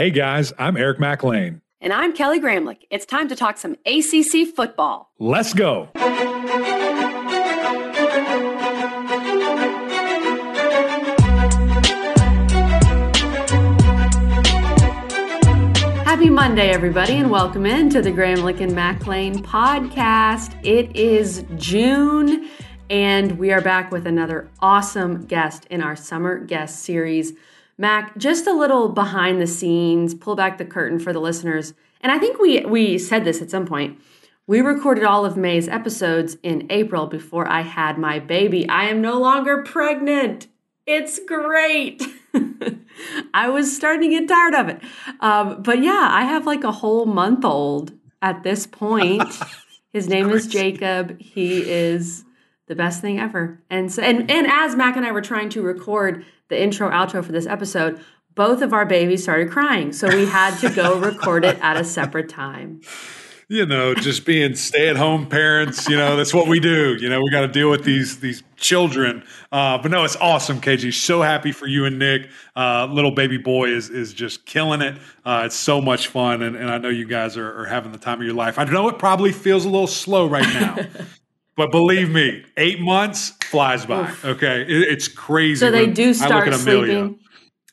Hey guys, I'm Eric McLean. And I'm Kelly Gramlich. It's time to talk some ACC football. Let's go. Happy Monday, everybody, and welcome into the Gramlich and McLean podcast. It is June, and we are back with another awesome guest in our summer guest series. Mac, just a little behind the scenes, pull back the curtain for the listeners. And I think we we said this at some point. We recorded all of May's episodes in April before I had my baby. I am no longer pregnant. It's great. I was starting to get tired of it. Um, but yeah, I have like a whole month old at this point. His name is Jacob. He is the best thing ever. And so, and, and as Mac and I were trying to record the intro outro for this episode, both of our babies started crying. So we had to go record it at a separate time you know, just being stay-at-home parents. You know, that's what we do. You know, we got to deal with these these children. Uh, but no, it's awesome, KG. So happy for you and Nick. Uh, little baby boy is is just killing it. Uh, it's so much fun, and, and I know you guys are, are having the time of your life. I know it probably feels a little slow right now. But believe me, eight months flies by. Oof. Okay, it, it's crazy. So they do start sleeping.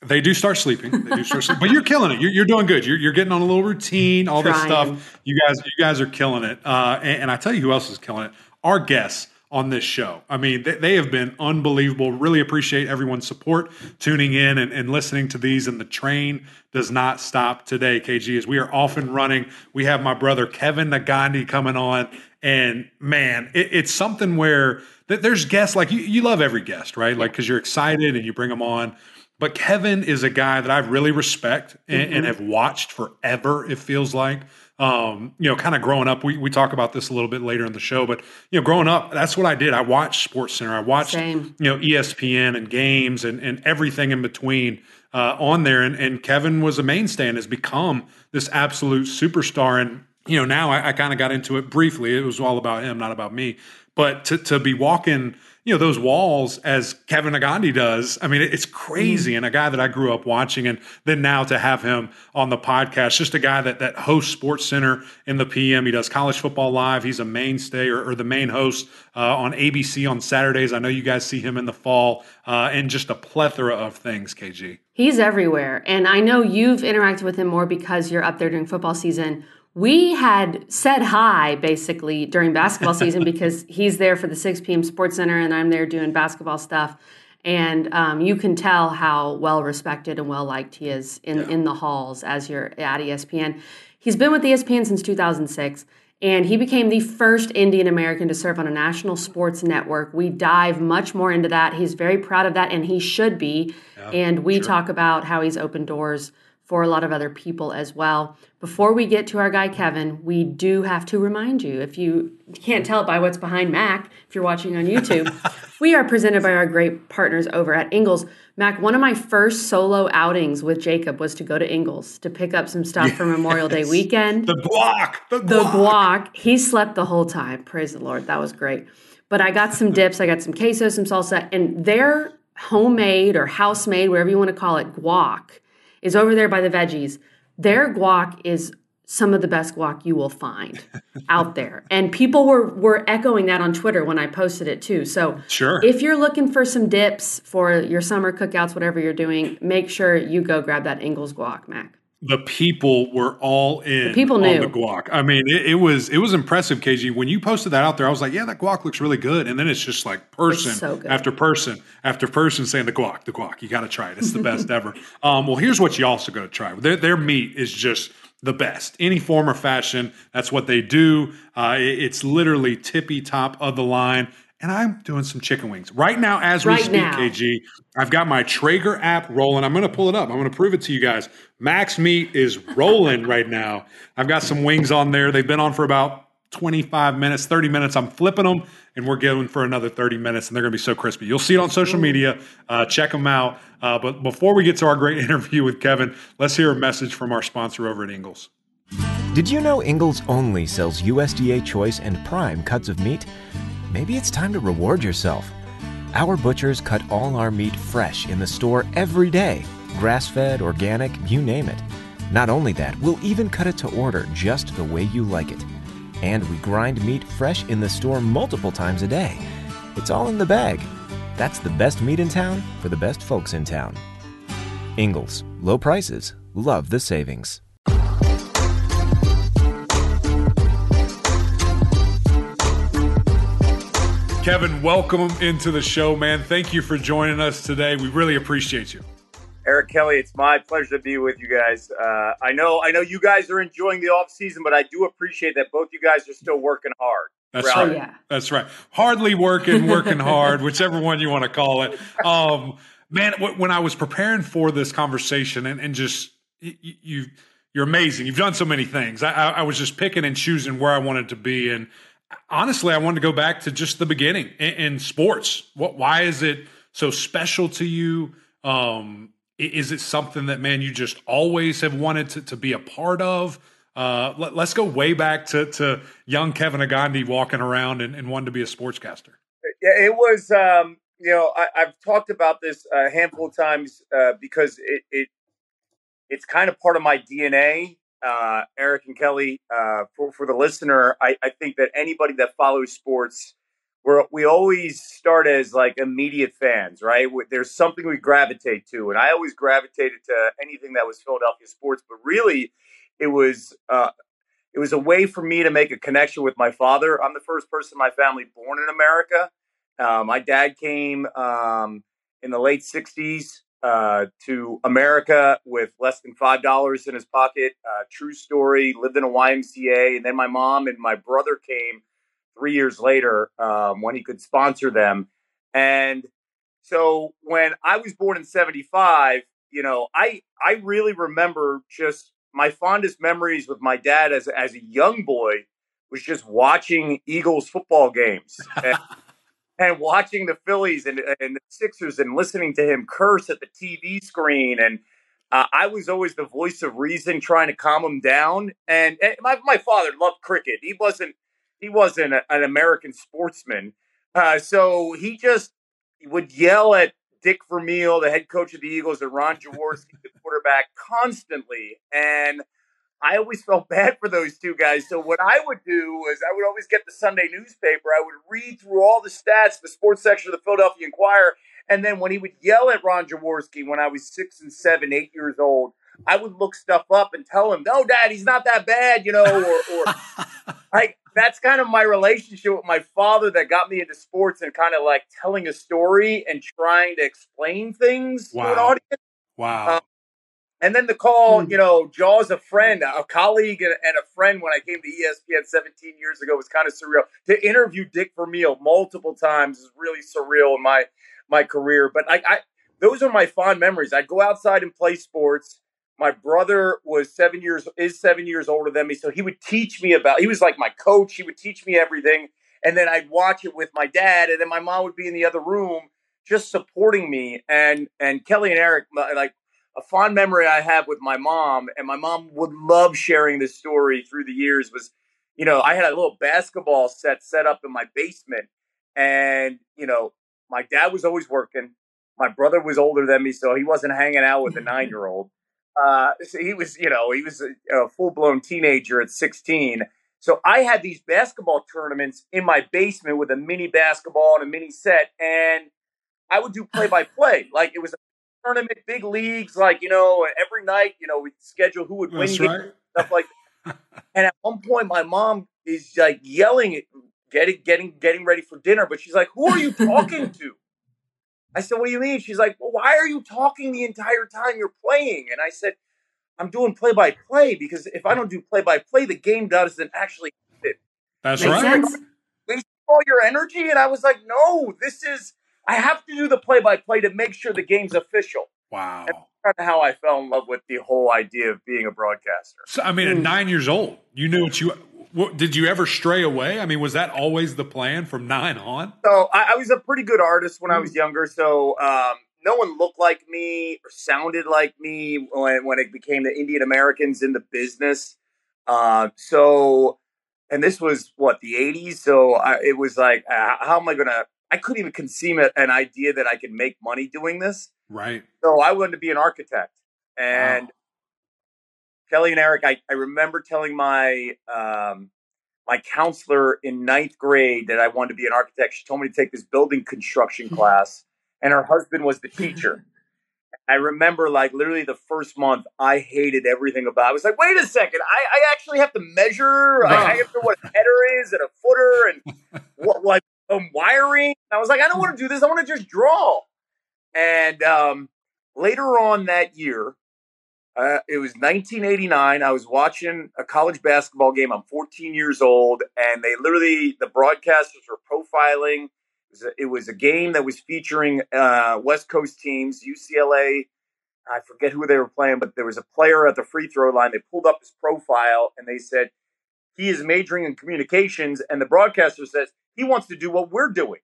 They do start sleeping. They do start sleeping, but you're killing it. You're, you're doing good. You're, you're, getting on a little routine, all Trying. this stuff. You guys, you guys are killing it. Uh, and, and, I tell you who else is killing it. Our guests on this show. I mean, they, they have been unbelievable. Really appreciate everyone's support, tuning in and, and, listening to these. And the train does not stop today, KG, as we are off and running. We have my brother Kevin Negandhi coming on. And man, it, it's something where there's guests like you, you love every guest, right? Like, because you're excited and you bring them on but Kevin is a guy that I really respect and, mm-hmm. and have watched forever, it feels like. Um, you know, kind of growing up, we, we talk about this a little bit later in the show, but you know, growing up, that's what I did. I watched Sports Center. I watched, Same. you know, ESPN and games and, and everything in between uh, on there. And, and Kevin was a mainstay and has become this absolute superstar. And, you know, now I, I kind of got into it briefly. It was all about him, not about me. But to, to be walking – you know those walls as Kevin Negandhi does. I mean, it's crazy, mm. and a guy that I grew up watching, and then now to have him on the podcast, just a guy that that hosts Sports Center in the PM. He does college football live. He's a mainstay or, or the main host uh, on ABC on Saturdays. I know you guys see him in the fall, uh, and just a plethora of things. KG, he's everywhere, and I know you've interacted with him more because you're up there during football season we had said hi basically during basketball season because he's there for the 6 p.m. Sports Center and I'm there doing basketball stuff. And um, you can tell how well respected and well liked he is in, yeah. in the halls as you're at ESPN. He's been with ESPN since 2006 and he became the first Indian American to serve on a national sports network. We dive much more into that. He's very proud of that, and he should be. Yeah, and we sure. talk about how he's opened doors for a lot of other people as well. Before we get to our guy Kevin, we do have to remind you if you can't tell by what's behind Mac, if you're watching on YouTube, we are presented by our great partners over at Ingles. Mac, one of my first solo outings with Jacob was to go to Ingles to pick up some stuff yes. for Memorial Day weekend. The guac, the guac. The guac. He slept the whole time. Praise the Lord. That was great. But I got some dips, I got some queso, some salsa, and their homemade or house made, whatever you want to call it, guac is over there by the veggies. Their guac is some of the best guac you will find out there. And people were were echoing that on Twitter when I posted it too. So sure. if you're looking for some dips for your summer cookouts, whatever you're doing, make sure you go grab that Ingles guac, Mac the people were all in the people knew. on the guac. I mean, it, it, was it was impressive, KG. When you posted that out there, I was like, yeah, that guac looks really good. And then it's just like person so after person after person saying the guac, the guac. You got to try it. It's the best ever. Um, well, here's what you also got to try. Their, their meat is just the best. Any form or fashion, that's what they do. Uh, it, it's literally tippy top of the line and I'm doing some chicken wings right now as we right speak. Now. KG, I've got my Traeger app rolling. I'm going to pull it up. I'm going to prove it to you guys. Max Meat is rolling right now. I've got some wings on there. They've been on for about 25 minutes, 30 minutes. I'm flipping them, and we're going for another 30 minutes, and they're going to be so crispy. You'll see it on social media. Uh, check them out. Uh, but before we get to our great interview with Kevin, let's hear a message from our sponsor over at Ingles. Did you know Ingles only sells USDA choice and prime cuts of meat? Maybe it's time to reward yourself. Our butchers cut all our meat fresh in the store every day grass fed, organic, you name it. Not only that, we'll even cut it to order just the way you like it. And we grind meat fresh in the store multiple times a day. It's all in the bag. That's the best meat in town for the best folks in town. Ingles, low prices, love the savings. Kevin, welcome into the show, man. Thank you for joining us today. We really appreciate you. Eric Kelly, it's my pleasure to be with you guys. Uh, I know, I know you guys are enjoying the off season, but I do appreciate that both you guys are still working hard. That's right. Yeah. That's right. Hardly working, working hard, whichever one you want to call it. Um, man, when I was preparing for this conversation, and, and just you, you, you're amazing. You've done so many things. I, I was just picking and choosing where I wanted to be, and honestly, I wanted to go back to just the beginning in, in sports. What? Why is it so special to you? Um, is it something that man you just always have wanted to, to be a part of? Uh, let, us go way back to, to young Kevin Negandhi walking around and, and wanting to be a sportscaster. Yeah, it was. Um, you know, I, have talked about this a handful of times uh, because it, it it's kind of part of my DNA uh, Eric and Kelly, uh, for, for the listener, I, I think that anybody that follows sports, we're, we always start as like immediate fans, right? There's something we gravitate to. And I always gravitated to anything that was Philadelphia sports, but really it was, uh, it was a way for me to make a connection with my father. I'm the first person in my family born in America. Uh, my dad came um, in the late 60s uh, to America with less than five dollars in his pocket. Uh, true story. Lived in a YMCA, and then my mom and my brother came three years later um, when he could sponsor them. And so when I was born in '75, you know, I I really remember just my fondest memories with my dad as as a young boy was just watching Eagles football games. And, and watching the Phillies and, and the Sixers and listening to him curse at the TV screen. And uh, I was always the voice of reason, trying to calm him down. And, and my my father loved cricket. He wasn't he wasn't a, an American sportsman, uh, so he just would yell at Dick Vermeil, the head coach of the Eagles, and Ron Jaworski, the quarterback, constantly. And I always felt bad for those two guys. So what I would do was I would always get the Sunday newspaper. I would read through all the stats, the sports section of the Philadelphia Inquirer, and then when he would yell at Ron Jaworski when I was six and seven, eight years old, I would look stuff up and tell him, "No, Dad, he's not that bad," you know, or, or like that's kind of my relationship with my father that got me into sports and kind of like telling a story and trying to explain things wow. to an audience. Wow. Um, and then the call, hmm. you know, Jaws, a friend, a colleague, and a friend when I came to ESPN 17 years ago was kind of surreal. To interview Dick Vermeil multiple times is really surreal in my my career. But I, I those are my fond memories. I'd go outside and play sports. My brother was seven years is seven years older than me, so he would teach me about. He was like my coach. He would teach me everything, and then I'd watch it with my dad, and then my mom would be in the other room just supporting me. And and Kelly and Eric, like a fond memory I have with my mom, and my mom would love sharing this story through the years was, you know, I had a little basketball set set up in my basement, and you know, my dad was always working. My brother was older than me, so he wasn't hanging out with a nine year old. Uh, so he was, you know, he was a, a full blown teenager at 16. So I had these basketball tournaments in my basement with a mini basketball and a mini set, and I would do play by play. Like it was a tournament, big leagues, like you know, every night, you know, we schedule who would win, right. stuff like. that. and at one point, my mom is like yelling, getting getting getting ready for dinner, but she's like, "Who are you talking to?" I said, "What do you mean?" She's like, "Well, why are you talking the entire time you're playing?" And I said, "I'm doing play by play because if I don't do play by play, the game doesn't actually fit." That's Makes right. Waste all your energy, and I was like, "No, this is." I have to do the play by play to make sure the game's official. Wow. That's kind of how I fell in love with the whole idea of being a broadcaster. So, I mean, at hmm. nine years old, you knew what you. What, did you ever stray away? I mean, was that always the plan from nine on? So I, I was a pretty good artist when I was hmm. younger. So um, no one looked like me or sounded like me when, when it became the Indian Americans in the business. Uh, so, and this was what the '80s. So I, it was like, uh, how am I going to I couldn't even conceive an idea that I could make money doing this. Right. So I wanted to be an architect, and wow. Kelly and Eric, I, I remember telling my um, my counselor in ninth grade that I wanted to be an architect. She told me to take this building construction class, and her husband was the teacher. I remember like literally the first month, I hated everything about. It. I was like, wait a second, I, I actually have to measure. I, I, have to know what a header is and a footer and what like um, wiring. I was like, I don't want to do this. I want to just draw. And um, later on that year, uh, it was 1989. I was watching a college basketball game. I'm 14 years old, and they literally the broadcasters were profiling. It was a, it was a game that was featuring uh, West Coast teams, UCLA. I forget who they were playing, but there was a player at the free throw line. They pulled up his profile and they said he is majoring in communications, and the broadcaster says he wants to do what we're doing.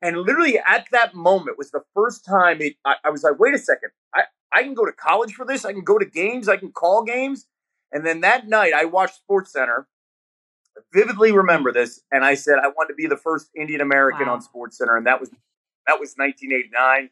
And literally at that moment was the first time it, I, I was like, wait a second, I, I can go to college for this. I can go to games. I can call games. And then that night, I watched Sports Center. I vividly remember this, and I said I wanted to be the first Indian American wow. on Sports Center, and that was that was 1989.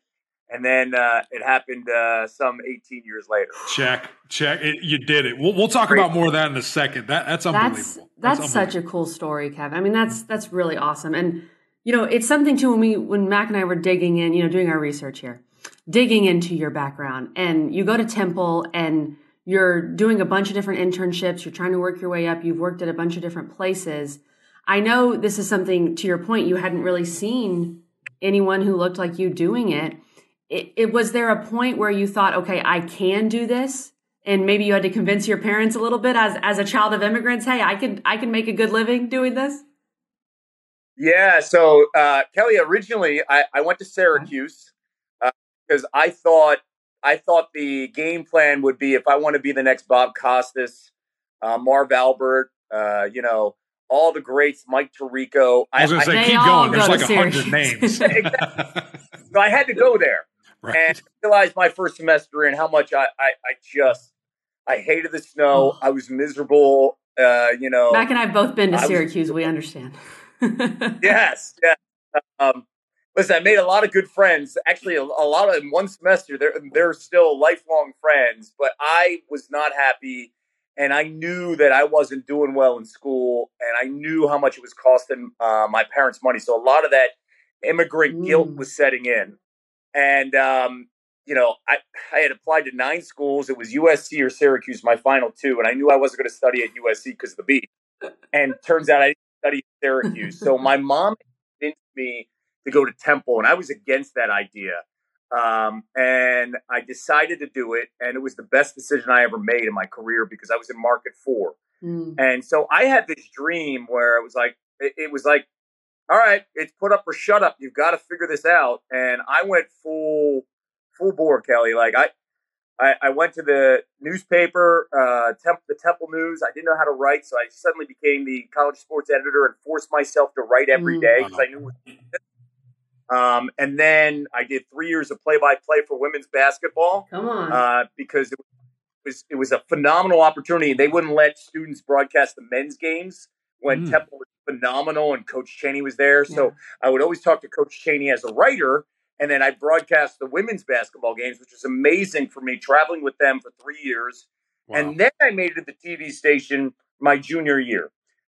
And then uh, it happened uh, some 18 years later. Check, check. It, you did it. We'll, we'll talk Great. about more of that in a second. That, that's unbelievable. That's, that's, that's such a cool story, Kevin. I mean, that's that's really awesome. And you know, it's something too when we when Mac and I were digging in, you know, doing our research here digging into your background and you go to Temple and you're doing a bunch of different internships, you're trying to work your way up, you've worked at a bunch of different places. I know this is something to your point you hadn't really seen anyone who looked like you doing it. It, it was there a point where you thought, okay, I can do this, and maybe you had to convince your parents a little bit as as a child of immigrants, hey, I can I can make a good living doing this. Yeah. So uh, Kelly, originally I, I went to Syracuse because I thought I thought the game plan would be if I want to be the next Bob Costas, uh, Marv Albert, uh, you know, all the greats, Mike Tirico. I was going to say, keep going. There's like a hundred names. exactly. So I had to go there right. and realized my first semester and how much I, I, I just I hated the snow. I was miserable. Uh, you know, Mac and I have both been to Syracuse. We understand. yes, yes. Um, listen, I made a lot of good friends. Actually, a, a, lot of in one semester, they're they're still lifelong friends. But I was not happy, and I knew that I wasn't doing well in school, and I knew how much it was costing uh, my parents money. So a lot of that immigrant mm. guilt was setting in, and um, you know, I I had applied to nine schools. It was USC or Syracuse, my final two, and I knew I wasn't going to study at USC because of the beat. And turns out I didn't study Syracuse. so my mom convinced me to go to Temple, and I was against that idea. Um, and I decided to do it, and it was the best decision I ever made in my career because I was in market four. Mm. And so I had this dream where it was like, it, it was like, all right, it's put up or shut up. You've got to figure this out. And I went full, full bore, Kelly. Like I, I, I went to the newspaper, uh, Temp, the Temple News. I didn't know how to write, so I suddenly became the college sports editor and forced myself to write every mm. because I knew um, and then I did three years of play-by-play for women's basketball. Come on, uh, because it was it was a phenomenal opportunity. They wouldn't let students broadcast the men's games when mm. Temple was phenomenal and Coach Chaney was there. So yeah. I would always talk to Coach Chaney as a writer, and then I broadcast the women's basketball games, which was amazing for me traveling with them for three years. Wow. And then I made it to the TV station my junior year.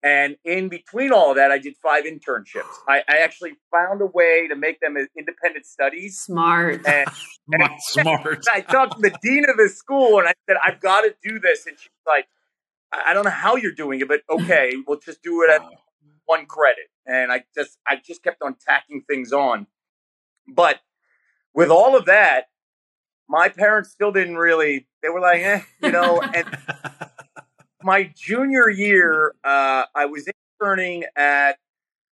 And in between all of that, I did five internships. I, I actually found a way to make them independent studies. Smart. And, and Smart. I talked to the dean of the school and I said, I've got to do this. And she's like, I don't know how you're doing it, but okay, we'll just do it at one credit. And I just, I just kept on tacking things on. But with all of that, my parents still didn't really, they were like, eh, you know, and my junior year, uh, I was interning at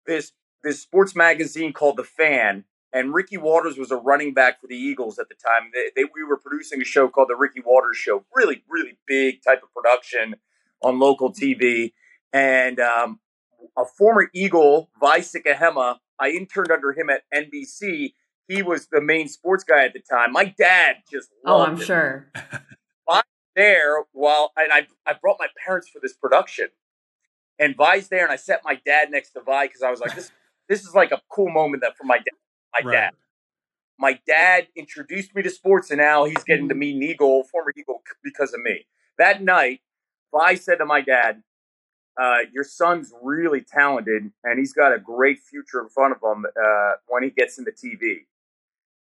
this this sports magazine called The Fan, and Ricky Watters was a running back for the Eagles at the time. They, they, we were producing a show called The Ricky Watters Show, really, really big type of production on local TV. And um, a former Eagle, Vi Sikahema, I interned under him at NBC. He was the main sports guy at the time. My dad just loved it. oh, I'm it. sure. there while and I I brought my parents for this production, and Vi's there, and I set my dad next to Vi because I was like, this this is like a cool moment that for my dad. My right. dad. My dad introduced me to sports, and now he's getting to mm-hmm. meet an Eagle, former Eagle, because of me. that night, Vi said to my dad, uh, "Your son's really talented, and he's got a great future in front of him uh, when he gets into TV."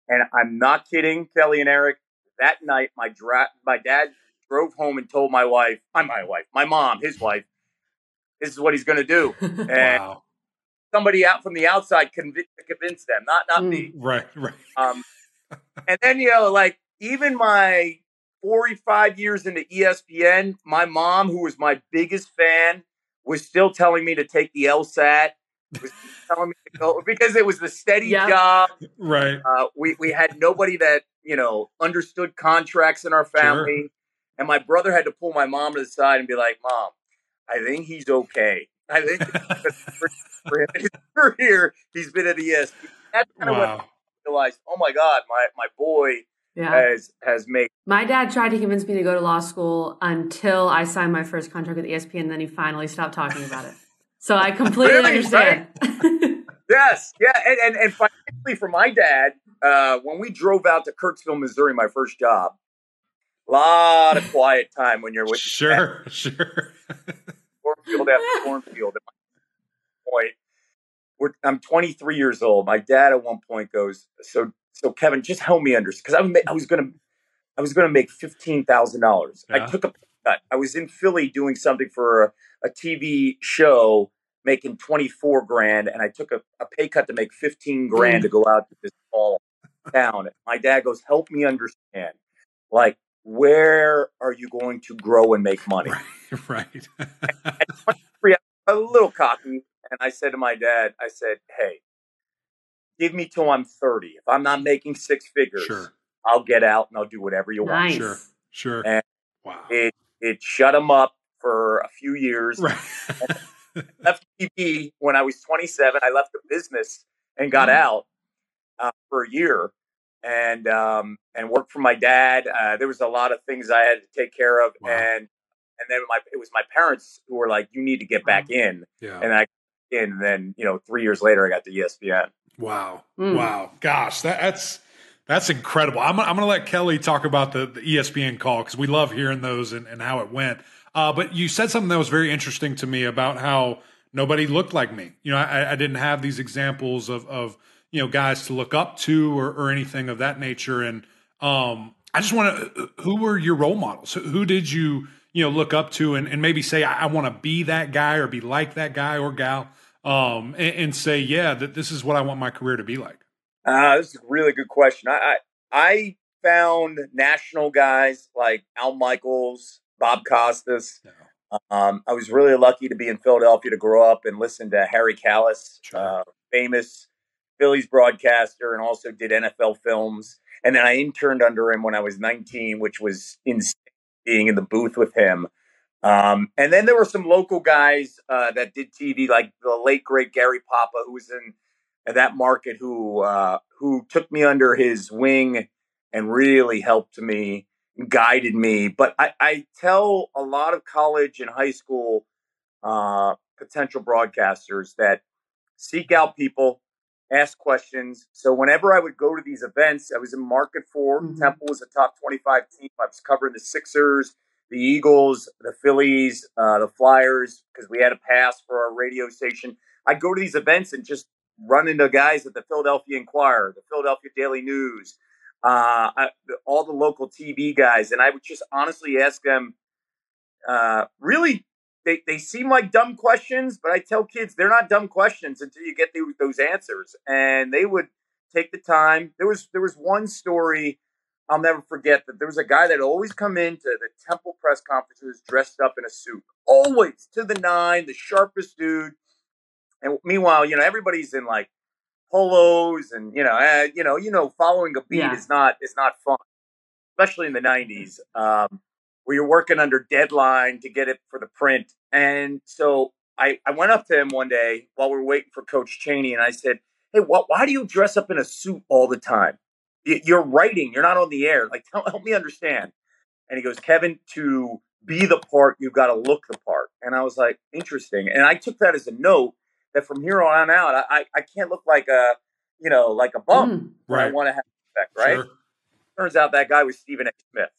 And I'm not kidding, Kelly and Eric. That night, my dra- my dad drove home and told my wife, I'm my wife, my mom, his wife, this is what he's going to do. And wow. somebody out from the outside conv- convinced them, not not mm. me. Right, right. Um, and then you know, like even my 45 years into ESPN, my mom, who was my biggest fan, was still telling me to take the LSAT. Was telling me to go because it was the steady yeah. job. Right. Uh, we we had nobody that you know understood contracts in our family, sure. and my brother had to pull my mom to the side and be like, "Mom, I think he's okay. I think for him in his career, he's been at the ESPN. That's kind of wow. when I realized, oh my God, my my boy yeah. has has made. My dad tried to convince me to go to law school until I signed my first contract with ESPN. And then he finally stopped talking about it. So I completely really, understand. Right? yes, yeah, and, and and financially for my dad, uh, when we drove out to Kirksville, Missouri, my first job, a lot of quiet time when you're with sure, sure. cornfield after cornfield. At my point, we're, I'm 23 years old. My dad at one point goes, "So, so Kevin, just help me understand because I, I was gonna, I was gonna make fifteen thousand yeah. dollars. I took a cut. I was in Philly doing something for a, a TV show." Making twenty four grand, and I took a, a pay cut to make fifteen grand mm. to go out to this small town. My dad goes, "Help me understand. Like, where are you going to grow and make money? Right. right. a little cocky. And I said to my dad, I said, hey, give me till I'm 30. If I'm not making six figures, sure. I'll get out and I'll do whatever you nice. want. Sure. Sure. And wow. It, it shut him up for a few years. Right. left TV when I was 27. I left the business and got mm. out uh, for a year and um, and worked for my dad. Uh, there was a lot of things I had to take care of, wow. and and then my it was my parents who were like, "You need to get back in," yeah. and I in. And then you know, three years later, I got to ESPN. Wow, mm. wow, gosh, that, that's that's incredible. I'm, I'm going to let Kelly talk about the, the ESPN call because we love hearing those and, and how it went. Uh, but you said something that was very interesting to me about how nobody looked like me. You know, I, I didn't have these examples of of you know guys to look up to or, or anything of that nature. And um, I just want to, who were your role models? Who did you you know look up to and, and maybe say I, I want to be that guy or be like that guy or gal, um, and, and, say yeah that this is what I want my career to be like. Uh, this is a really good question. I, I, I found national guys like Al Michaels, Bob Costas. Yeah. Um, I was really lucky to be in Philadelphia to grow up and listen to Harry Kalas, sure. uh, famous Phillies broadcaster and also did NFL films. And then I interned under him when I was 19, which was insane being in the booth with him. Um, and then there were some local guys uh, that did TV, like the late great Gary Papa, who was in that market, who uh, who took me under his wing and really helped me, guided me. But I, I tell a lot of college and high school uh, potential broadcasters that seek out people ask questions. So whenever I would go to these events, I was in market for mm-hmm. Temple was a top 25 team. I was covering the Sixers, the Eagles, the Phillies, uh, the Flyers, because we had a pass for our radio station. I'd go to these events and just run into guys at the Philadelphia Inquirer, the Philadelphia Daily News, uh, I, all the local TV guys. And I would just honestly ask them uh, really they, they seem like dumb questions, but I tell kids they're not dumb questions until you get the, those answers. And they would take the time. There was there was one story I'll never forget that there was a guy that always come into the Temple press conferences dressed up in a suit, always to the nine, the sharpest dude. And meanwhile, you know everybody's in like polos, and you know, uh, you know, you know, following a beat yeah. is not is not fun, especially in the '90s. Um, where you're working under deadline to get it for the print. And so I, I went up to him one day while we were waiting for Coach Chaney, and I said, Hey, what, why do you dress up in a suit all the time? You're writing, you're not on the air. Like, tell, help me understand. And he goes, Kevin, to be the part, you've got to look the part. And I was like, interesting. And I took that as a note that from here on out, I, I can't look like a, you know, like a bum. Mm, right. I want to have respect, right? Sure. Turns out that guy was Stephen A. Smith.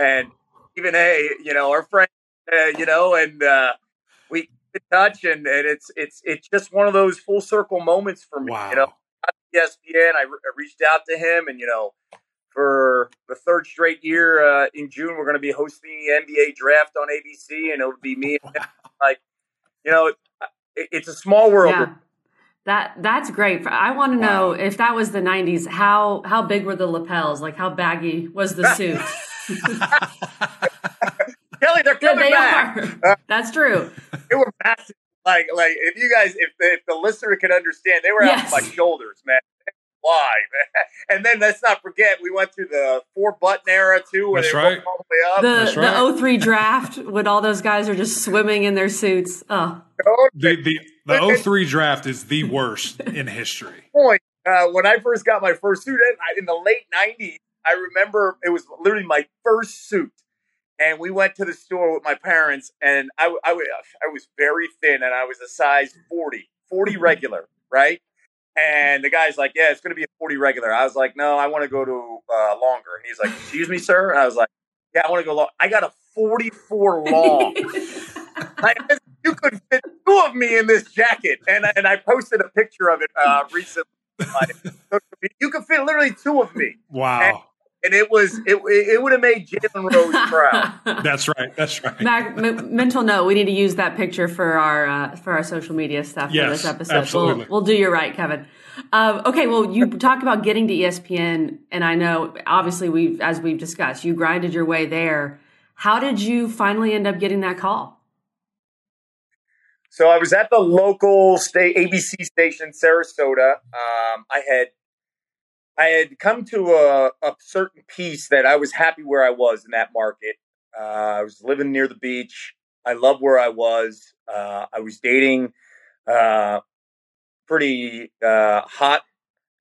And Stephen A. You know, our friend. Uh, you know, and uh, we touch, and, and it's it's it's just one of those full circle moments for me. Wow. You know, ESPN. I, re- I reached out to him, and you know, for the third straight year uh, in June, we're going to be hosting the NBA draft on ABC, and it'll be me. Wow. Like, you know, it, it's a small world. Yeah. That that's great. I want to know if that was the '90s. How how big were the lapels? Like how baggy was the suit? Kelly, they're coming they back. Are. That's true. They were massive. Like like if you guys if if the listener could understand, they were yes. out of my shoulders, man. Why? and then let's not forget we went through the four button era too, where That's they right. all the way up. The, right. the 03 draft when all those guys are just swimming in their suits. Oh. The the the 03 draft is the worst in history. Point. Uh, when I first got my first suit in the late 90s, I remember it was literally my first suit and we went to the store with my parents and I, I, I was very thin and I was a size 40, 40 mm-hmm. regular, right? And the guy's like, yeah, it's going to be a 40 regular. I was like, no, I want to go to uh, longer. And he's like, excuse me, sir? And I was like, yeah, I want to go long. I got a 44 long. like, you could fit two of me in this jacket. And, and I posted a picture of it uh, recently. you could fit literally two of me. Wow. And and it was it, it would have made Jalen Rose proud. that's right. That's right. Mac, m- mental note: we need to use that picture for our uh, for our social media stuff yes, for this episode. Absolutely. We'll, we'll do you right, Kevin. Um, okay, well, you talk about getting to ESPN, and I know obviously we've as we've discussed, you grinded your way there. How did you finally end up getting that call? So I was at the local state ABC station, Sarasota. Um, I had I had come to a, a, certain piece that I was happy where I was in that market. Uh, I was living near the beach. I loved where I was. Uh, I was dating uh, pretty uh, hot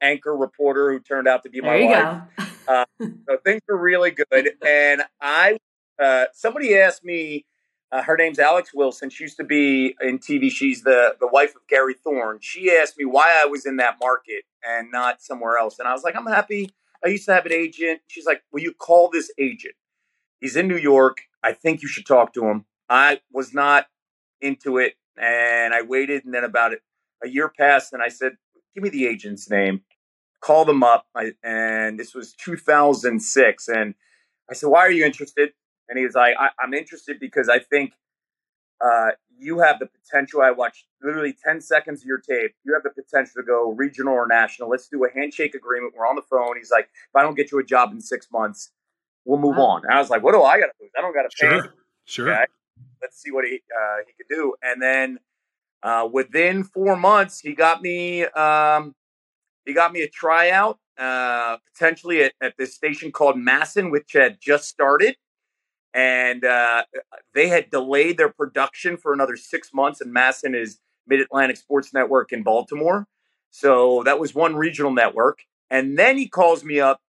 anchor reporter who turned out to be my wife. Uh, so things were really good. And I, uh, somebody asked me uh, her name's Alex Wilson. She used to be in TV. She's the the wife of Gary Thorne. She asked me why I was in that market and not somewhere else, and I was like, I'm happy. I used to have an agent. She's like, Will you call this agent? He's in New York. I think you should talk to him. I was not into it, and I waited, and then about a year passed, and I said, Give me the agent's name. Call them up, I, and this was 2006, and I said, Why are you interested? And he was like, I, am interested because I think uh, you have the potential. I watched literally 10 seconds of your tape. You have the potential to go regional or national. Let's do a handshake agreement. We're on the phone. He's like, if I don't get you a job in six months, we'll move wow. on. And I was like, what do I got to lose? I don't got to pay. Sure, sure. Okay? Let's see what he uh, he could do. And then uh, within four months, he got me um, he got me a tryout uh, potentially at, at this station called MASN, which had just started and uh, they had delayed their production for another six months. And MASN is Mid Atlantic Sports Network in Baltimore, so that was one regional network. And then he calls me up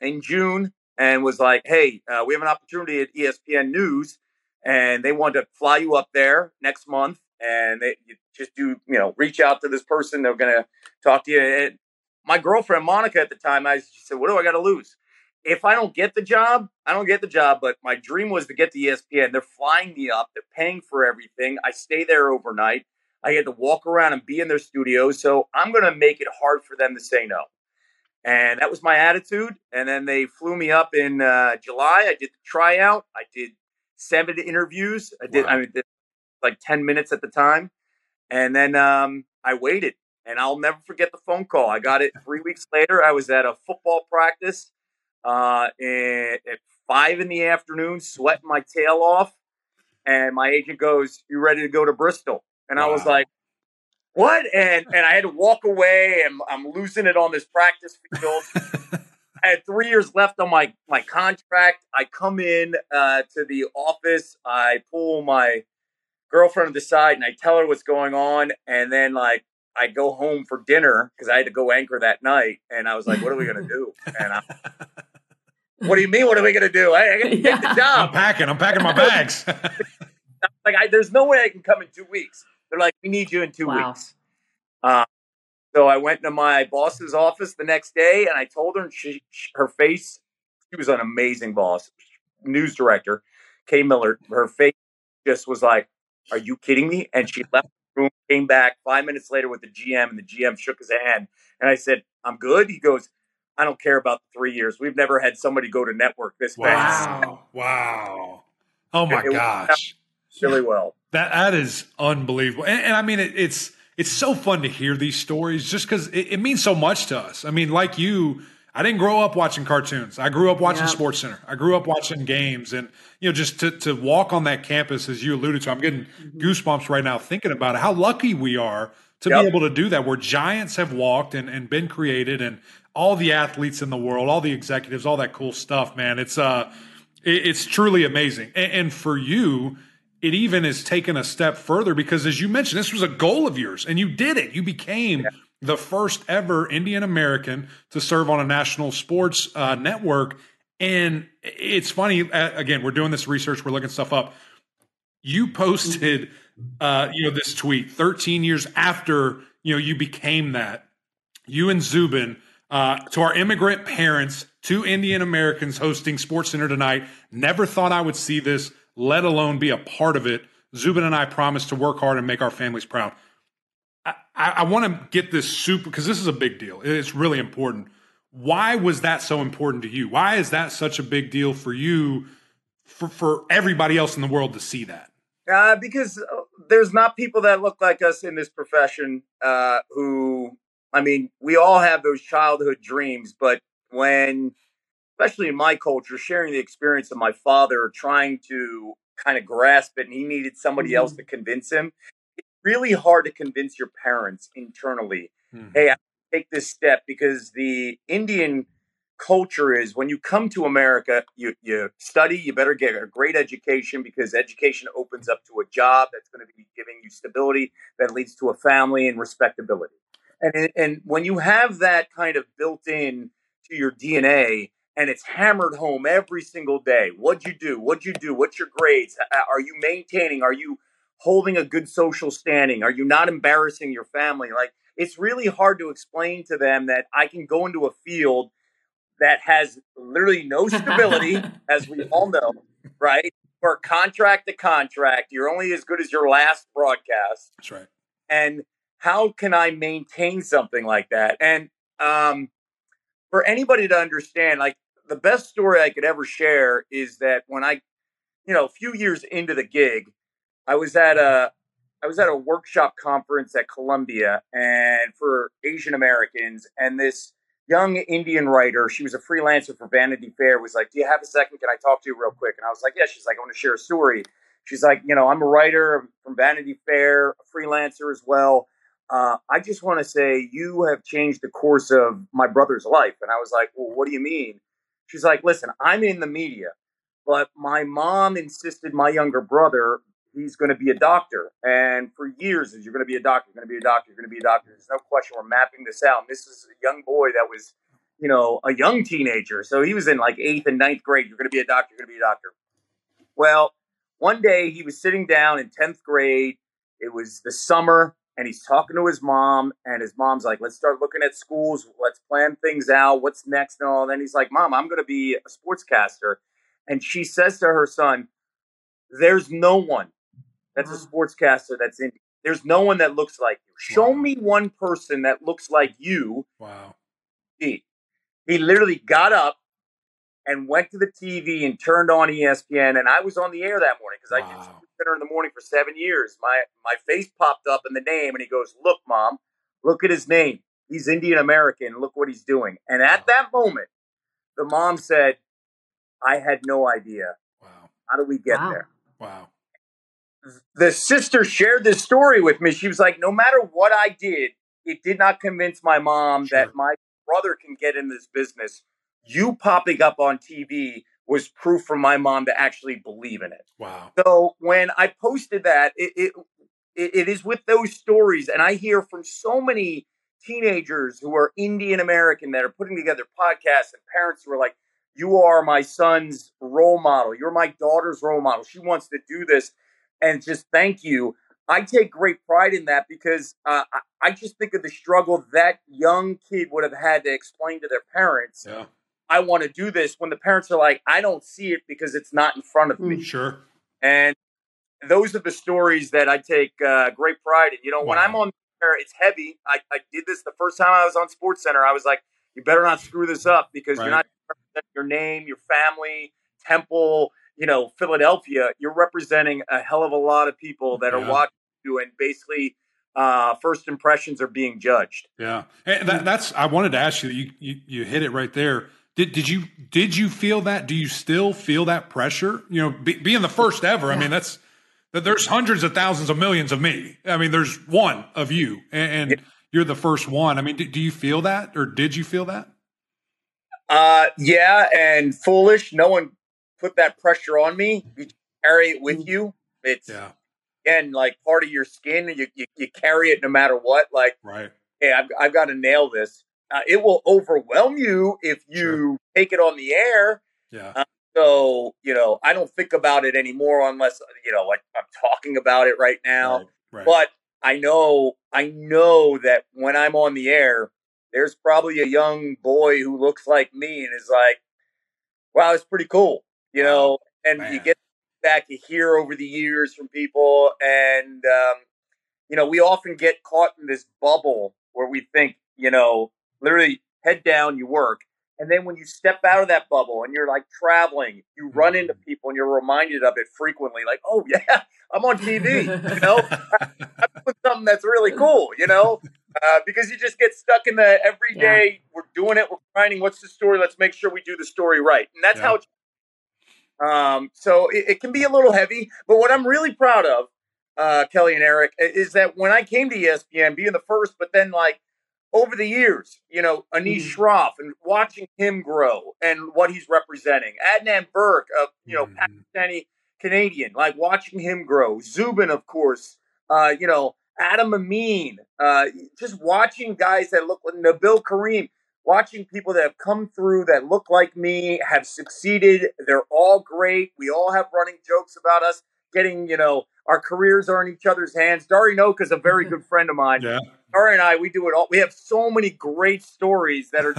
in June and was like, "Hey, uh, we have an opportunity at ESPN News, and they want to fly you up there next month." And they just do, you know, reach out to this person. They're going to talk to you. And my girlfriend Monica at the time, I said, "What do I got to lose?" If I don't get the job, I don't get the job. But my dream was to get the ESPN. They're flying me up. They're paying for everything. I stay there overnight. I get to walk around and be in their studio. So I'm going to make it hard for them to say no. And that was my attitude. And then they flew me up in uh, July. I did the tryout. I did seven interviews. I did, wow. I mean, did like 10 minutes at the time. And then um, I waited. And I'll never forget the phone call. I got it three weeks later. I was at a football practice uh, at five in the afternoon, sweating my tail off. And my agent goes, "You ready to go to Bristol?" And wow. I was like, "What?" And and I had to walk away, and I'm losing it on this practice field. I had three years left on my my contract. I come in uh, to the office. I pull my girlfriend to the side, and I tell her what's going on. And then like I go home for dinner because I had to go anchor that night. And I was like, "What are we gonna do?" And I, what do you mean? What are we going to do? I, I got to yeah. take the job. I'm packing. I'm packing my bags. like, I, there's no way I can come in two weeks. They're like, we need you in two wow. weeks. Uh, so I went to my boss's office the next day, and I told her, and she, she, her face, she was an amazing boss, news director, Kay Miller, her face just was like, "Are you kidding me?" And she left the room, came back five minutes later with the GM, and the GM shook his hand. And I said, "I'm good." He goes, "I don't care about the three years. We've never had somebody go to network this fast." Wow! Wow! Oh my It- it gosh! Really well. That that is unbelievable, and, and I mean it, it's it's so fun to hear these stories just because it, it means so much to us. I mean, like you, I didn't grow up watching cartoons. I grew up watching Yeah. Sports Center. I grew up watching games, and you know, just to to walk on that campus as you alluded to, I'm getting mm-hmm. goosebumps right now thinking about it. How lucky we are to Yep. be able to do that, where giants have walked and and been created, and all the athletes in the world, all the executives, all that cool stuff. Man, it's uh, it, it's truly amazing, and, and for you it even is taken a step further because as you mentioned this was a goal of yours and you did it. You became the first ever indian american to serve on a national sports uh, network. And it's funny uh, again we're doing this research we're looking stuff up. You posted uh, you know this tweet 13 years after you know you became that you and Zubin uh, to our immigrant parents, two Indian Americans hosting Sports Center tonight. Never thought I would see this, let alone be a part of it. Zubin and I promise to work hard and make our families proud. I, I, I want to get this super because this is a big deal. It's really important. Why was that so important to you? Why is that such a big deal for you, for, for everybody else in the world to see that? Uh, because uh, there's not people that look like us in this profession uh, who, I mean, we all have those childhood dreams, but when, especially in my culture, sharing the experience of my father trying to kind of grasp it and he needed somebody else to convince him, it's really hard to convince your parents internally, Hmm. hey, I take this step because the Indian culture is when you come to America, you, you study, you better get a great education because education opens up to a job that's going to be giving you stability that leads to a family and respectability. And, and when you have that kind of built in to your DNA and it's hammered home every single day, what'd you do? What'd you do? What's your grades? Are you maintaining? Are you holding a good social standing? Are you not embarrassing your family? Like, it's really hard to explain to them that I can go into a field that has literally no stability, as we all know, right? For contract to contract, you're only as good as your last broadcast. That's right. And how can I maintain something like that? And um, for anybody to understand, like the best story I could ever share is that when I, you know, a few years into the gig, I was at a I was at a workshop conference at Columbia and for Asian Americans and this young Indian writer, she was a freelancer for Vanity Fair, was like, Do you have a second? Can I talk to you real quick? And I was like, Yeah, she's like, I want to share a story. She's like, you know, I'm a writer from Vanity Fair, a freelancer as well. Uh, I just want to say you have changed the course of my brother's life. And I was like, Well, what do you mean? She's like, Listen, I'm in the media, but my mom insisted my younger brother he's going to be a doctor. And for years, you're going to be a doctor, you're going to be a doctor, you're going to be a doctor. There's no question. We're mapping this out. And this is a young boy that was, you know, a young teenager. So he was in like eighth and ninth grade. You're going to be a doctor, you're going to be a doctor. Well, one day he was sitting down in 10th grade. It was the summer and he's talking to his mom and his mom's like, let's start looking at schools. Let's plan things out. What's next and all. And then he's like, mom, I'm going to be a sportscaster. And she says to her son, there's no one that's a mm-hmm. sportscaster that's in. There's no one that looks like you. Show Wow. me one person that looks like you. Wow. He, he literally got up and went to the TV and turned on ESPN. And I was on the air that morning because I did Wow. Sports Center in the morning for seven years. My my face popped up in the name, and he goes, "Look, mom, look at his name. He's Indian American. Look what he's doing." And at that moment, the mom said, "I had no idea. Wow. How do we get Wow. there?" Wow. The sister shared this story with me. She was like, no matter what I did, it did not convince my mom Sure. that my brother can get in this business. You popping up on TV was proof for my mom to actually believe in it. Wow. So when I posted that, it, it it it is with those stories, and I hear from so many teenagers who are Indian American that are putting together podcasts and parents who are like, "You are my son's role model. You're my daughter's role model. She wants to do this." And just thank you. I take great pride in that because uh, I, I just think of the struggle that young kid would have had to explain to their parents Yeah. I want to do this when the parents are like, I don't see it because it's not in front of me. Mm, sure. And those are the stories that I take uh, great pride in. You know, wow. when I'm on air, it's heavy. I, I did this the first time I was on Sports Center. I was like, you better not screw this up because right. you're not your name, your family, Temple, you know, Philadelphia. You're representing a hell of a lot of people that yeah. are watching you and basically uh, first impressions are being judged. Yeah, and that, that's. I wanted to ask you, you. You you hit it right there. Did did you did you feel that? Do you still feel that pressure? You know, be, being the first ever. I mean, that's. There's hundreds of thousands of millions of me. I mean, there's one of you, and, and you're the first one. I mean, do, do you feel that, or did you feel that? Uh, yeah, and foolish. No one put that pressure on me. You carry it with mm. you. It's yeah. again like part of your skin. You, you, you carry it no matter what. Like right. Hey, I've I've got to nail this. Uh, it will overwhelm you if you sure. take it on the air. Yeah. Uh, so you know, I don't think about it anymore unless you know, like I'm talking about it right now. Right. Right. But I know, I know that when I'm on the air, there's probably a young boy who looks like me and is like, "Wow, it's pretty cool," you know. And Man. you get back you hear over the years from people, and um, you know, we often get caught in this bubble where we think, you know, literally head down, you work, and then when you step out of that bubble and you're like traveling, you run into mm-hmm. people and you're reminded of it frequently. Like, oh yeah, I'm on TV. You know, I'm doing something that's really cool. You know, uh, because you just get stuck in the everyday. Yeah. We're doing it. We're finding what's the story. Let's make sure we do the story right, and that's yeah. how. It's, um, so it, it, can be a little heavy, but what I'm really proud of, uh, Kelly and Eric, is that when I came to ESPN, being the first, but then like over the years, you know, Anish mm. Shroff and watching him grow and what he's representing. Adnan Virk, of you know, mm. Pakistani Canadian, like watching him grow. Zubin, of course, uh, you know, Adam Amin, uh, just watching guys that look like Nabil Karim, watching people that have come through that look like me, have succeeded. They're all great. We all have running jokes about us getting, you know, our careers are in each other's hands. Dari Nowkhah is a very good friend of mine. Yeah. Dari and I, we do it all. We have so many great stories that are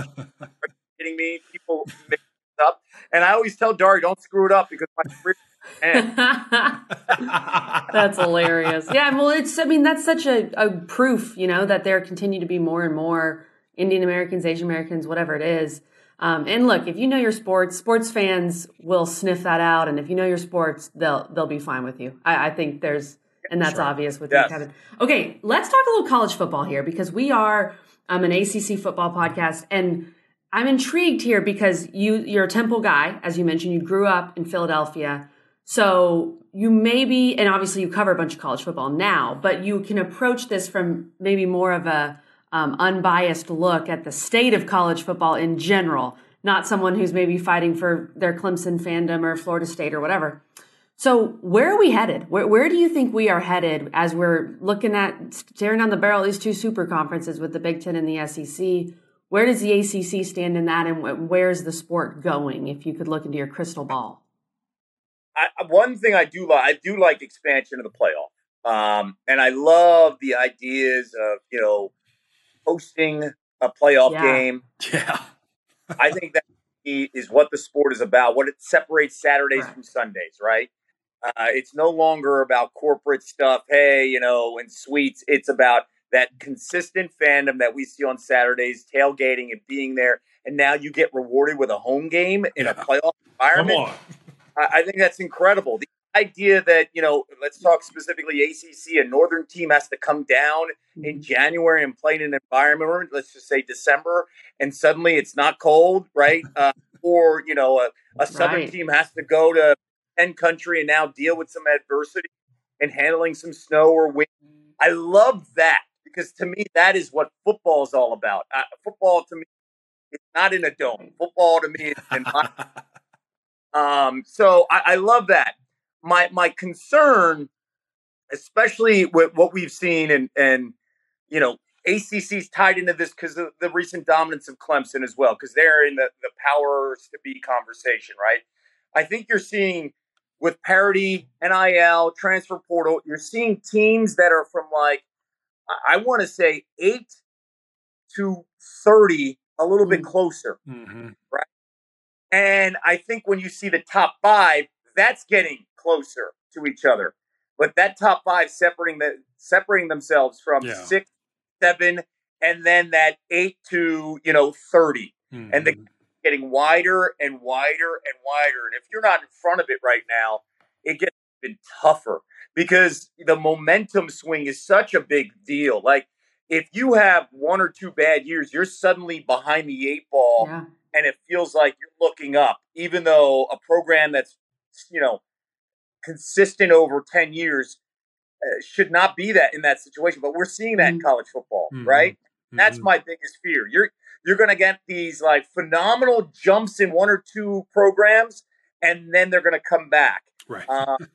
kidding me. People mix up. And I always tell Dari, don't screw it up because my career that's hilarious. Yeah, well, it's. I mean, that's such a, a proof, you know, that there continue to be more and more Indian Americans, Asian Americans, whatever it is. Um, and look, if you know your sports, sports fans will sniff that out, and if you know your sports, they'll they'll be fine with you. I, I think there's, and that's sure. obvious with yes. you, Kevin. Okay, let's talk a little college football here because we are um, an ACC football podcast, and I'm intrigued here because you you're a Temple guy, as you mentioned. You grew up in Philadelphia. So you maybe, and obviously you cover a bunch of college football now, but you can approach this from maybe more of a um, unbiased look at the state of college football in general, not someone who's maybe fighting for their Clemson fandom or Florida State or whatever. So where are we headed? Where, where do you think we are headed as we're looking at staring down the barrel of these two super conferences with the Big Ten and the SEC? Where does the ACC stand in that, and where's the sport going? If you could look into your crystal ball. I, one thing I do like, I do like expansion of the playoff, um, and I love the ideas of you know hosting a playoff yeah. game. Yeah, I think that is what the sport is about. What it separates Saturdays right. from Sundays, right? Uh, it's no longer about corporate stuff. Hey, you know, and sweets. It's about that consistent fandom that we see on Saturdays, tailgating and being there. And now you get rewarded with a home game in yeah. a playoff environment. I, think that's incredible. The idea that you know, let's talk specifically ACC. A northern team has to come down in mm-hmm. January and play in an environment. Let's just say December, and suddenly it's not cold, right? Uh, or you know, a, a southern right. team has to go to Penn country and now deal with some adversity and handling some snow or wind. I love that because to me that is what football is all about. Uh, football to me, it's not in a dome. Football to me is in my Um, so I, I love that. My my concern, especially with what we've seen, and and you know, ACC's tied into this because of the recent dominance of Clemson as well, because they're in the the powers to be conversation, right? I think you're seeing with parity, NIL, transfer portal, you're seeing teams that are from like I want to say eight to thirty, a little bit closer, mm-hmm. right? And I think when you see the top five, that's getting closer to each other. But that top five separating the separating themselves from Yeah. six, seven, and then that eight to you know 30 and the Mhm. getting wider and wider and wider. And if you're not in front of it right now, it gets even tougher because the momentum swing is such a big deal. Like if you have one or two bad years, you're suddenly behind the eight ball Yeah. and it feels like you're looking up, even though a program that's, you know, consistent over 10 years uh, should not be that in that situation. But we're seeing that in Mhm. college football, Mhm. right? That's Mhm. my biggest fear. You're you're going to get these like phenomenal jumps in one or two programs, and then they're going to come back. right. Uh,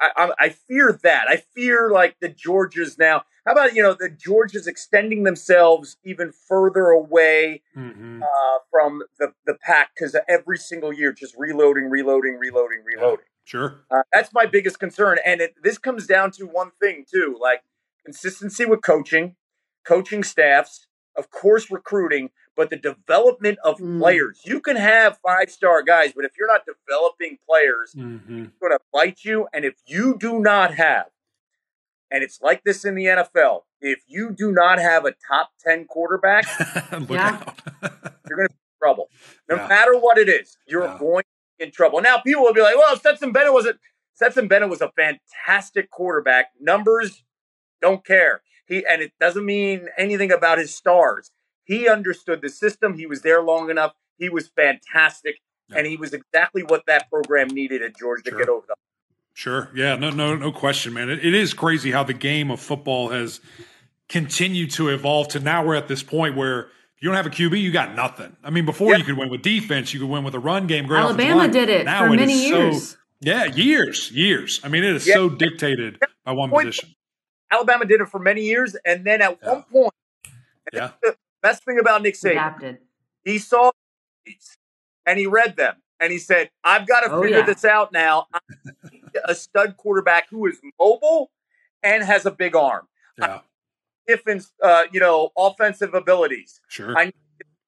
I, I, I fear that. I fear like the Georgias now. How about you know the Georgias extending themselves even further away Mhm. uh, from the the pack because every single year just reloading, reloading, reloading, reloading. Sure. Uh, that's my biggest concern, and it, this comes down to one thing too, like consistency with coaching, coaching staffs, of course, recruiting, but the development of Mm. players. You can have five star guys, but if you're not developing players, hmm it's going to bite you. And if you do not have, and it's like this in the NFL, if you do not have a top ten quarterback, Look Yeah. out. you're going to be in trouble. No Yeah. matter what it is, you're Yeah. going to be in trouble. Now, people will be like, well, Stetson Bennett was a Stetson Bennett was a fantastic quarterback. Numbers don't care. He and it doesn't mean anything about his stars. He understood the system. He was there long enough. He was fantastic. Yeah. And he was exactly what that program needed at Georgia Sure. to get over the Sure. Yeah. No. No. No question, man. It, it is crazy how the game of football has continued to evolve to now we're at this point where you don't have a QB, you got nothing. I mean, before Yeah. you could win with defense, you could win with a run game. Great Alabama did it Now for it many is so- years. yeah, years, years. I mean, it is Yeah. so dictated by one Point- position. Alabama did it for many years. And then at Yeah. one point, Yeah. the best thing about Nick Saban, Adapted. he saw these and he read them and he said, I've got to Oh, figure yeah. this out now. I need a stud quarterback who is mobile and has a big arm. Yeah. Different, uh, you know, offensive abilities. Sure. I-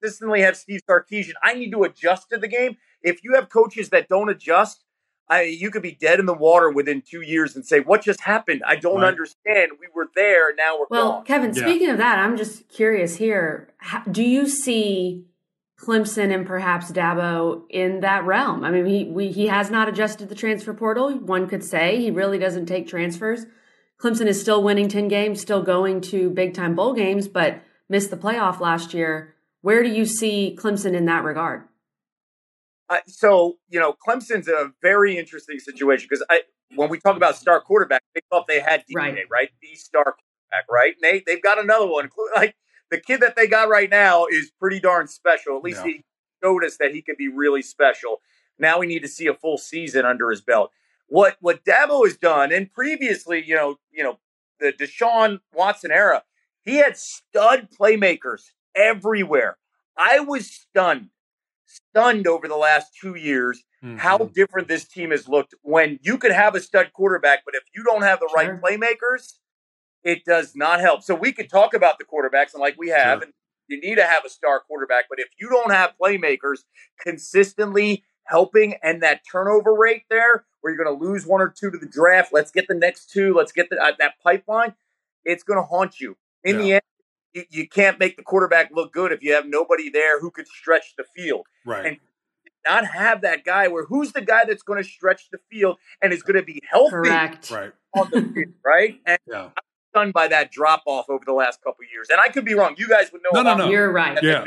Consistently have Steve Sarkisian. I need to adjust to the game. If you have coaches that don't adjust, I, you could be dead in the water within two years and say, "What just happened? I don't Right. understand. We were there, now we're Well, gone." Kevin, Yeah. speaking of that, I'm just curious here. How, do you see Clemson and perhaps Dabo in that realm? I mean, he we, he has not adjusted the transfer portal. One could say he really doesn't take transfers. Clemson is still winning 10 games, still going to big time bowl games, but missed the playoff last year. Where do you see Clemson in that regard? Uh, so you know, Clemson's a very interesting situation because when we talk about star quarterback, they thought they had DNA, Right. right? The star quarterback, right? And they they've got another one. Like the kid that they got right now is pretty darn special. At least Yeah. he showed us that he could be really special. Now we need to see a full season under his belt. What what Dabo has done, and previously, you know, you know, the Deshaun Watson era, he had stud playmakers everywhere. I was stunned, stunned over the last two years how Mhm. different this team has looked when you could have a stud quarterback, but if you don't have the Sure. right playmakers, it does not help. So we could talk about the quarterbacks and like we have, Sure. and you need to have a star quarterback, but if you don't have playmakers consistently helping and that turnover rate there, where you're going to lose one or two to the draft, let's get the next two, let's get the, uh, that pipeline, it's going to haunt you. In the end, you, you can't make the quarterback look good if you have nobody there who could stretch the field Right. and- not have that guy where who's the guy that's going to stretch the field and is going to be healthy Correct. right. on the field, right? And Yeah. stunned by that drop off over the last couple of years. And I could be wrong. You guys would know. No, no, about no. You're right. Yeah.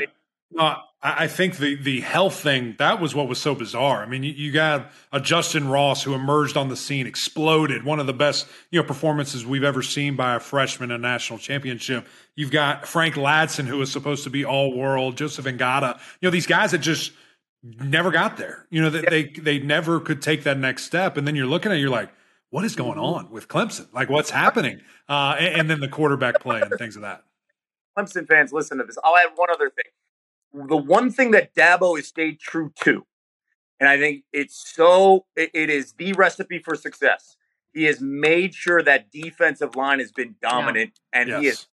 I I think the the health thing that was what was so bizarre. I mean, you, you got a Justin Ross who emerged on the scene, exploded, one of the best you know performances we've ever seen by a freshman in a national championship. You've got Frank Ladson who was supposed to be all world, Joseph Ngata. You know, these guys that just never got there. You know, that they they never could take that next step. And then you're looking at it, you're like, what is going on with Clemson? Like, what's happening? Uh, and, and then the quarterback play and things of that. Clemson fans, listen to this. I'll add one other thing. The one thing that Dabo has stayed true to, and I think it's so, it, it is the recipe for success. He has made sure that defensive line has been dominant, and he has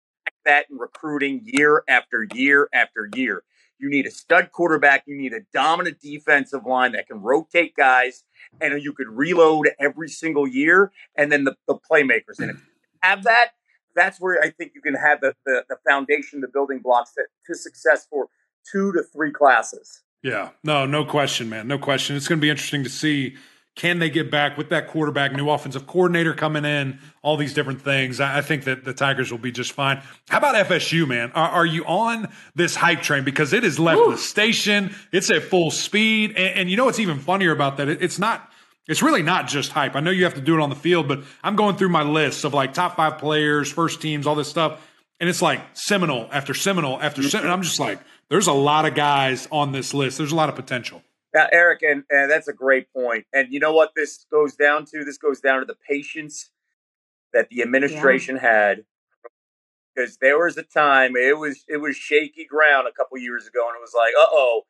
that in recruiting year after year after year. You need a stud quarterback. You need a dominant defensive line that can rotate guys, and you could reload every single year. And then the, the playmakers. And if you have that, that's where I think you can have the, the, the foundation, the building blocks that, to success for two to three classes. Yeah, no, no question, man, no question. It's going to be interesting to see can they get back with that quarterback, new offensive coordinator coming in, all these different things? I, think that the Tigers will be just fine. How about FSU, man? Are, are you on this hype train? Because it has left Ooh. the station. It's at full speed. And, and, you know what's even funnier about that? It, it's not. It's really not just hype. I know you have to do it on the field, but I'm going through my list of like top five players, first teams, all this stuff, and it's like Seminole after Seminole after Seminole. I'm just like, there's a lot of guys on this list. There's a lot of potential. Yeah, Eric, and, and that's a great point. And you know what this goes down to? This goes down to the patience that the administration yeah. had. Because there was a time it was it was shaky ground a couple years ago, and it was like, uh oh,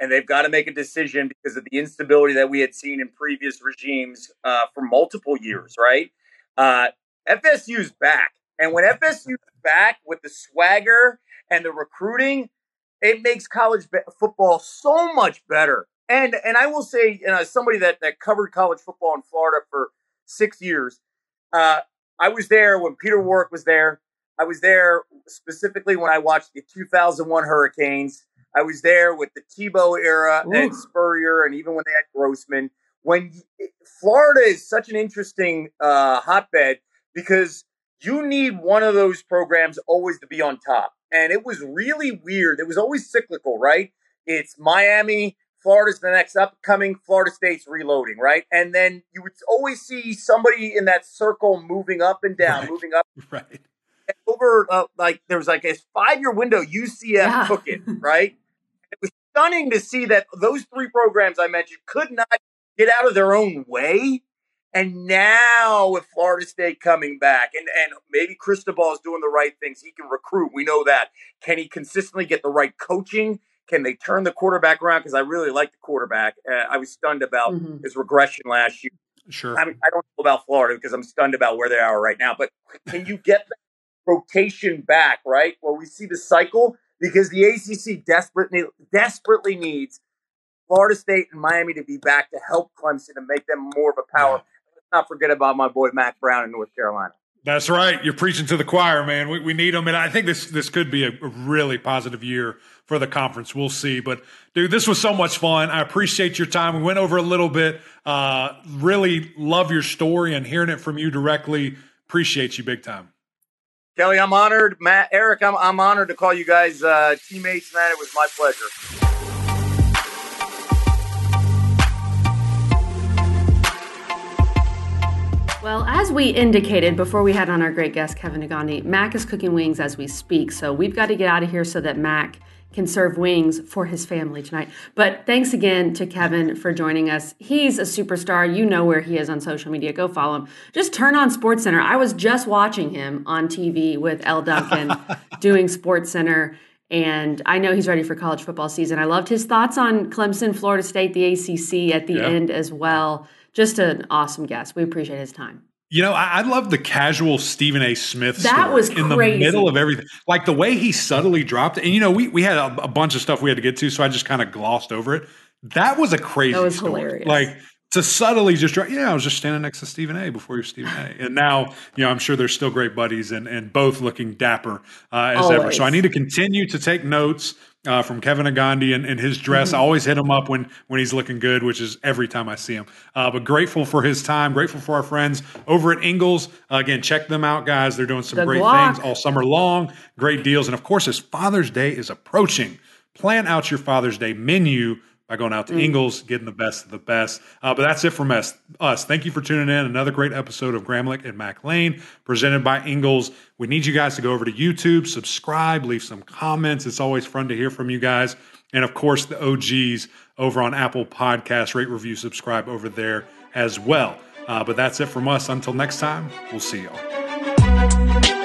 and they've got to make a decision because of the instability that we had seen in previous regimes uh, for multiple years, right? Uh, FSU's back, and when FSU's back with the swagger and the recruiting, it makes college football so much better. And and I will say, you know, somebody that that covered college football in Florida for six years, uh, I was there when Peter Warrick was there. I was there specifically when I watched the 2001 Hurricanes. I was there with the Tebow era Ooh. and Spurrier, and even when they had Grossman. When Florida is such an interesting uh, hotbed because you need one of those programs always to be on top. And it was really weird. It was always cyclical, right? It's Miami, Florida's the next upcoming. Florida State's reloading, right? And then you would always see somebody in that circle moving up and down, right. moving up. Right. And over, uh, like, there was like a five year window, UCF yeah. took it, right? it was stunning to see that those three programs I mentioned could not get out of their own way. And now with Florida State coming back, and, and maybe Cristobal is doing the right things, he can recruit. We know that. Can he consistently get the right coaching? Can they turn the quarterback around? Because I really like the quarterback. Uh, I was stunned about mm-hmm. his regression last year. Sure. I, mean, I don't know about Florida because I'm stunned about where they are right now. But can you get the rotation back, right? Where we see the cycle? Because the ACC desperately, desperately needs Florida State and Miami to be back to help Clemson and make them more of a power. Not forget about my boy Mack Brown in North Carolina. That's right. You're preaching to the choir, man. We, we need them, and I think this this could be a really positive year for the conference. We'll see. But dude, this was so much fun. I appreciate your time. We went over a little bit. Uh, really love your story and hearing it from you directly. Appreciate you big time. Kelly, I'm honored. Matt, Eric, I'm, I'm honored to call you guys uh, teammates, man. It was my pleasure. Well, as we indicated before we had on our great guest, Kevin Negandhi, Mac is cooking wings as we speak. So we've got to get out of here so that Mac can serve wings for his family tonight. But thanks again to Kevin for joining us. He's a superstar. You know where he is on social media. Go follow him. Just turn on Sports Center. I was just watching him on TV with Elle Duncan doing Sports Center. And I know he's ready for college football season. I loved his thoughts on Clemson, Florida State, the ACC at the yeah. end as well just an awesome guest. We appreciate his time. You know, I, I love the casual Stephen A. Smith that was in the middle of everything. Like the way he subtly dropped it. And, you know, we, we had a, a bunch of stuff we had to get to, so I just kind of glossed over it. That was a crazy That was story. hilarious. Like to subtly just drop, yeah, I was just standing next to Stephen A. before you're Stephen A. And now, you know, I'm sure they're still great buddies and, and both looking dapper uh, as Always. ever. So I need to continue to take notes uh, from Kevin Negandhi and, and his dress. Mm-hmm. I always hit him up when when he's looking good, which is every time I see him. Uh, but grateful for his time. Grateful for our friends over at Ingles. Uh, again, check them out, guys. They're doing some great things all summer long. Great deals, and of course, as Father's Day is approaching, plan out your Father's Day menu by going out to mm. Ingles, getting the best of the best. Uh, but that's it from us. Us. Thank you for tuning in. Another great episode of Gramlich and Mac Lane, presented by Ingles. We need you guys to go over to YouTube, subscribe, leave some comments. It's always fun to hear from you guys. And of course, the OGs over on Apple Podcasts, rate, review, subscribe over there as well. Uh, but that's it from us. Until next time, we'll see y'all.